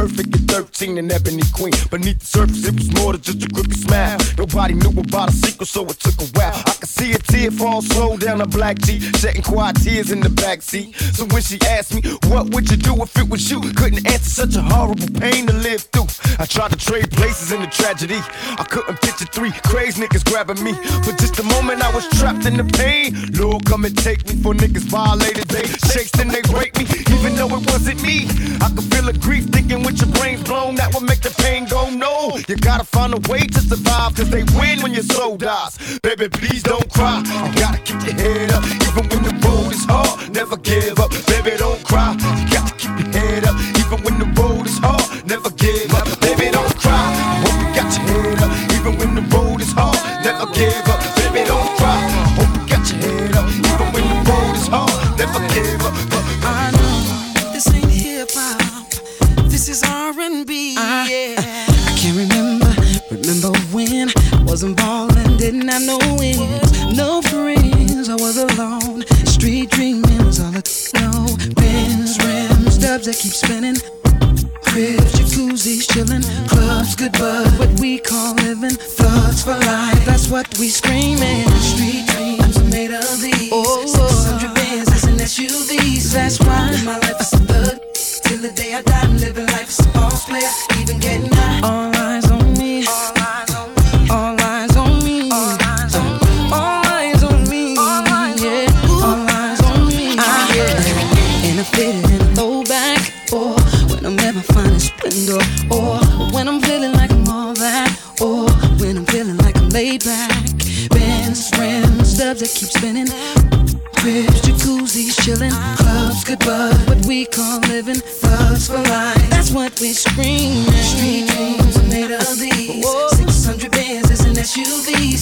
perfect at 13 and ebony queen. Beneath the surface, it was more than just a creepy smile. Nobody knew about a secret, so it took a while. I could see a tear fall slow down a black G, shedding quiet tears in the back seat. So when she asked me, what would you do if it was you? Couldn't answer such a horrible pain to live through. I tried to trade places in the tragedy. I couldn't picture three crazy niggas grabbing me. For just a moment, I was trapped in the pain. Lord, come and take me for niggas violated. They shakes, and they break me. Even though it wasn't me. I could feel the grief thinking with your brains blown, that would make the pain go no. You gotta find a way to survive, cause they win when your soul dies. Baby, please don't cry. You gotta keep your head up, even when the road is hard. Never give up, baby, don't cry. No wins, no friends. I was alone. Street dreaming was all I know. Rims, rims, dubs that keep spinning. Cribs, jacuzzis, chillin', clubs, good bud, what we call living. Thugs for life, that's what we screamin'. Street dreams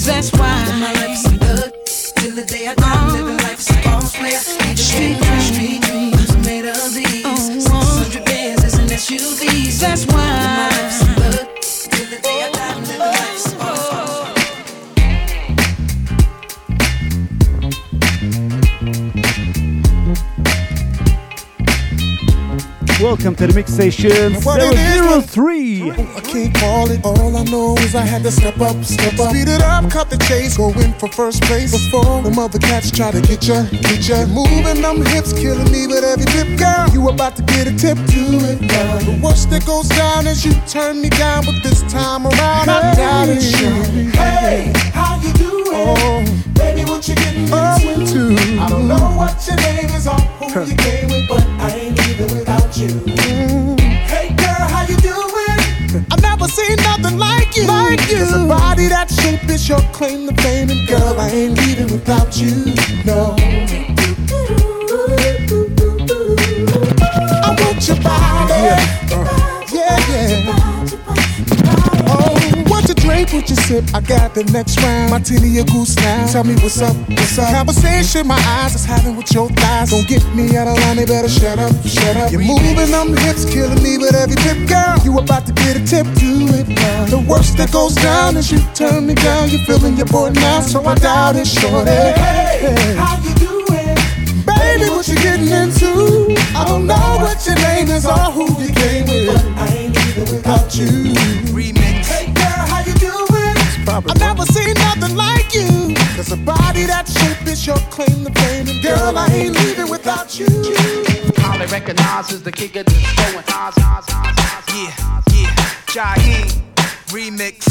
That's Welcome to station What 003. I can't call it. All I know is I had to step up, step up. Speed it up, cut the chase, go in for first place. Before the mother cats try to get ya, get ya. Moving them hips, killing me with every tip, girl. You about to get a tip, do it now. The worst that goes down is you turn me down, but this time around I doubt it. Shawty. Hey, how you doing? Oh, Baby, what you getting into? I don't know what your name is or who you came with, but I ain't leaving without you. Mm. Hey, girl, how you doing? I've never seen nothing like you. Like you. There's a body that shape is your claim to fame, and girl, I ain't leaving without you. No. I want your body. Yeah, what you drink, what you sip? I got the next round. Martini or goose now. Tell me what's up, what's up. Conversation my eyes is having with your thighs. Don't get me out of line, they better shut up, shut up. You're moving them hips, killing me with every tip, girl. You about to get a tip, do it now. The worst that goes down is you turn me down. You're feeling your boy now, so I doubt it, shorty. Hey, how you doing? Baby, what you getting into? I don't know what your name is or who you came with. I ain't leaving Without you. I've never seen nothing like you. There's a body that shape is your claim to fame. And girl, I ain't leaving without you. Holly recognizes the kicker that's going Oz, Oz, Oz, Oz. Yeah, yeah. Jaheim remix.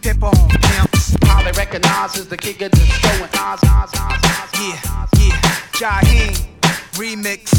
Pip on pimps. Holly recognizes the kicker that's going Oz, Oz, Oz, Oz. Yeah, yeah. Jaheim remix.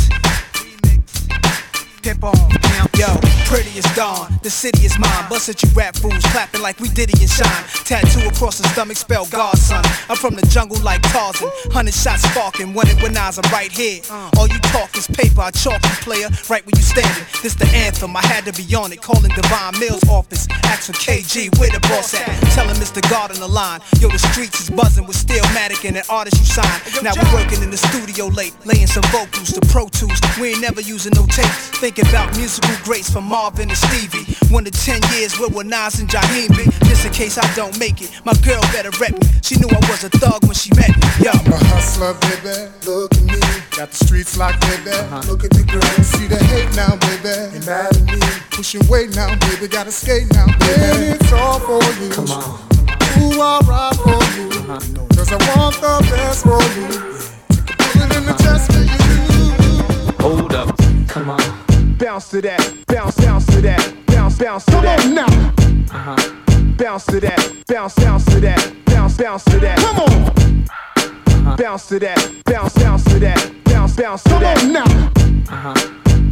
Pip on pimp. Yo, pretty as dawn. The city is mine. Bust at you rap fools clapping like we Diddy and Shyne. Tattoo across the stomach spell Godson. I'm from the jungle like Tarzan. Hundred shots sparking. When it when eyes, I'm right here. All you talk is paper. I chalk you player right where you standing. This the anthem. I had to be on it. Calling Divine Mills office. Ask for KG. Where the boss at? Tell him it's the guard on the line. Yo, the streets is buzzing with Stillmatic and an artist you sign. Now we working in the studio late, laying some vocals to Pro Tools. We ain't never using no tape. Thinking about musical school greats from Marvin and Stevie. One to ten years, where were Nas and Jaheim be? Just in case I don't make it, my girl better rep me. She knew I was a thug when she met me. Yo. I'm a hustler, baby. Look at me. Got the streets locked, baby. Uh-huh. Look at the girl. See the hate now, baby. You mad at me. Pushing weight now, baby. Gotta skate now, baby. And it's all for you. Come on. Ooh, I'll ride for you. Uh-huh. Cause I want the best for you. Take a in the chest for you. Hold up. Come on. Bounce to that. Bounce, bounce to that. Bounce, bounce to Come that. Come on now. Uh-huh bounce to that, bounce, bounce to that, bounce, bounce to that. Come on. Uh-huh. Bounce to that, bounce, bounce to that, bounce, bounce to Come that. Come on now. Uh-huh.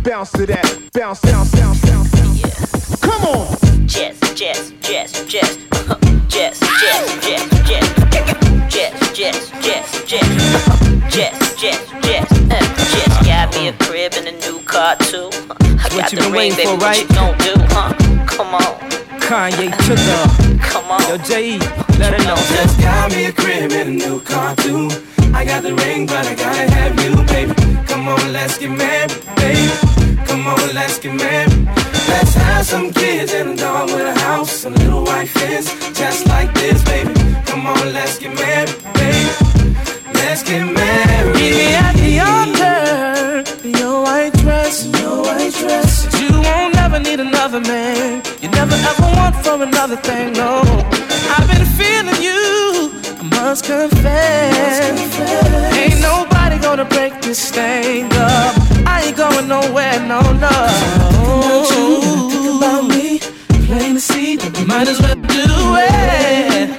Bounce to that, bounce, bounce, bounce, bounce, ring, baby. What you gon' do, huh? Come on. Kanye to the. Come on. Yo, J.E., let her know. Just got me a crib and a new car too. I got the ring, but I gotta have you, baby. Come on, let's get married, baby. Come on, let's get married. Let's have some kids and a dog with a house, a little white fence, just like this, baby. Come on, let's get married, baby. Let's get married. Meet me at the altar, your white dress, your white dress. You never need another man You never ever want for another thing, no. I've been feeling you, I must confess. Ain't nobody gonna break this thing up. I ain't going nowhere, no, no. Think about me, plain to see that we might as well do it.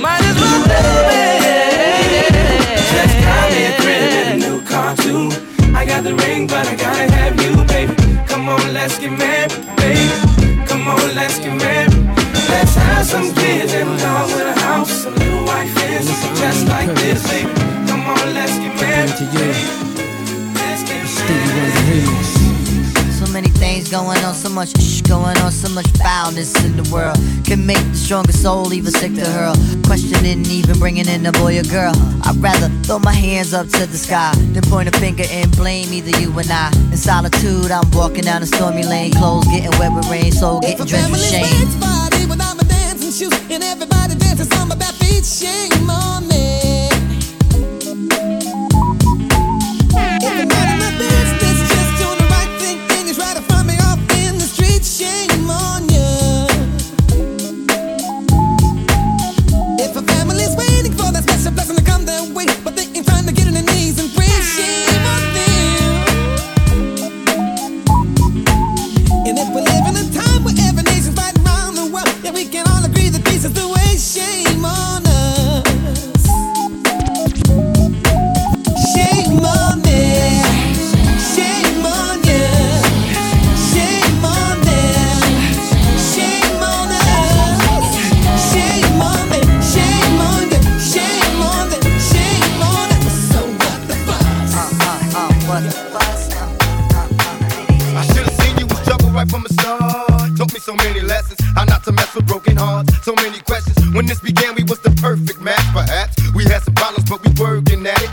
Might as well do it. Just got me a crib and a new car too. I got the ring, but I gotta have you, baby. Come on, let's get married, baby. Come on, let's get married. Let's have some kids and a dog with a house, a little white fence, just like this, baby. Come on, let's get married. Let's going on, so much shh going on, so much foulness in the world. Can make the strongest soul even sick to hurl. Questioning, even bringing in a boy or girl. I'd rather throw my hands up to the sky than point a finger and blame either you or I. In solitude, I'm walking down a stormy lane, clothes getting wet with rain, soul getting drenched with shame. Party without my dancing shoes, and everybody dancing samba bare feet, shame on me.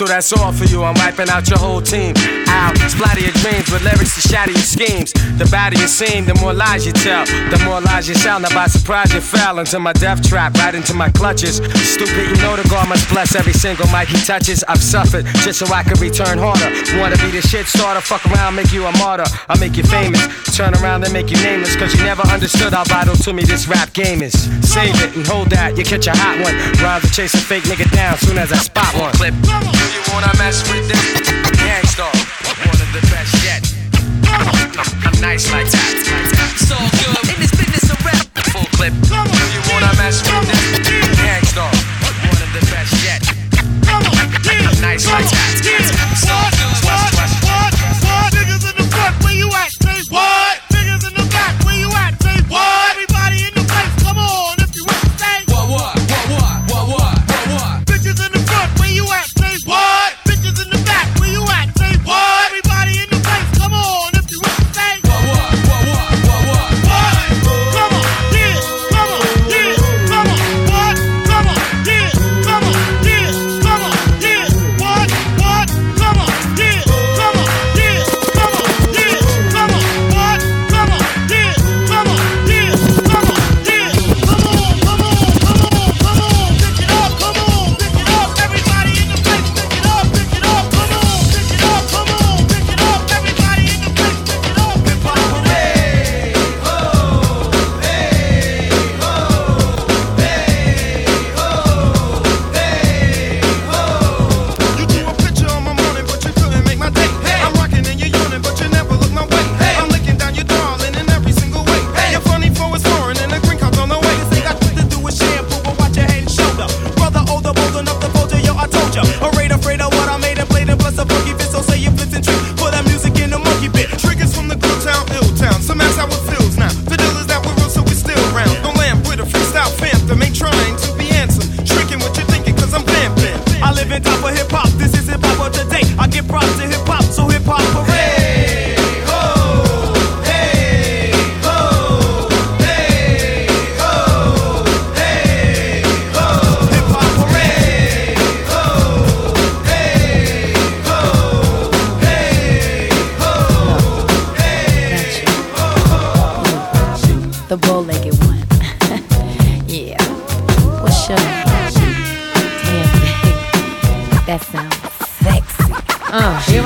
So that's all for you. I'm wiping out your whole team. Out, splatter your dreams with lyrics to shatter your schemes. The badder you seem, the more lies you tell. The more lies you sound. Now by surprise you fell into my death trap, right into my clutches. Stupid, you know the God must bless every single mic he touches. I've suffered just so I can return harder. Wanna be the shit starter? Fuck around, make you a martyr. I'll make you famous. Turn around and make you nameless, cause you never understood how vital to me this rap game is. Save it and hold that, you catch a hot one. Rather chase a fake nigga down soon as I spot one. Clip. You wanna mess with them? Gang Starr, one of the best yet. I'm nice like that. So good in this business of rap. Full clip. Do you wanna mess with them? Gang Starr, to make trouble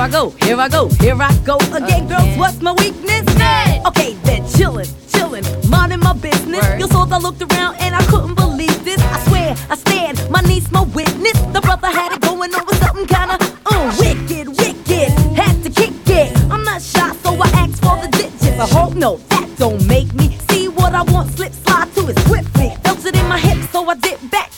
I go, here I go, here I go again, girls. What's my weakness? Okay, then chillin', chillin', minding my business. You saw I looked around and I couldn't believe this. I swear, I stand, my niece, my witness. The brother had it going on with something kinda uh, wicked, wicked. Had to kick it. I'm not shy, so I asked for the digits. I hope no, that don't make me see what I want. Slip slide to it swiftly. Felt it in my hips, so I dip back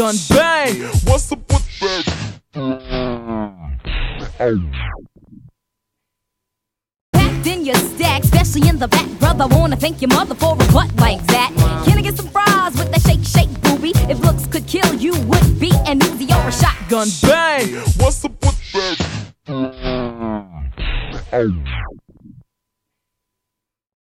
or a shotgun. Bang! What's up with that? Packed in your stack, especially in the back, brother. Wanna thank your mother for a butt like that. Can I get some fries with that shake, shake, booby? If looks could kill you, would be an Uzi or a shotgun. Bang! What's up with that?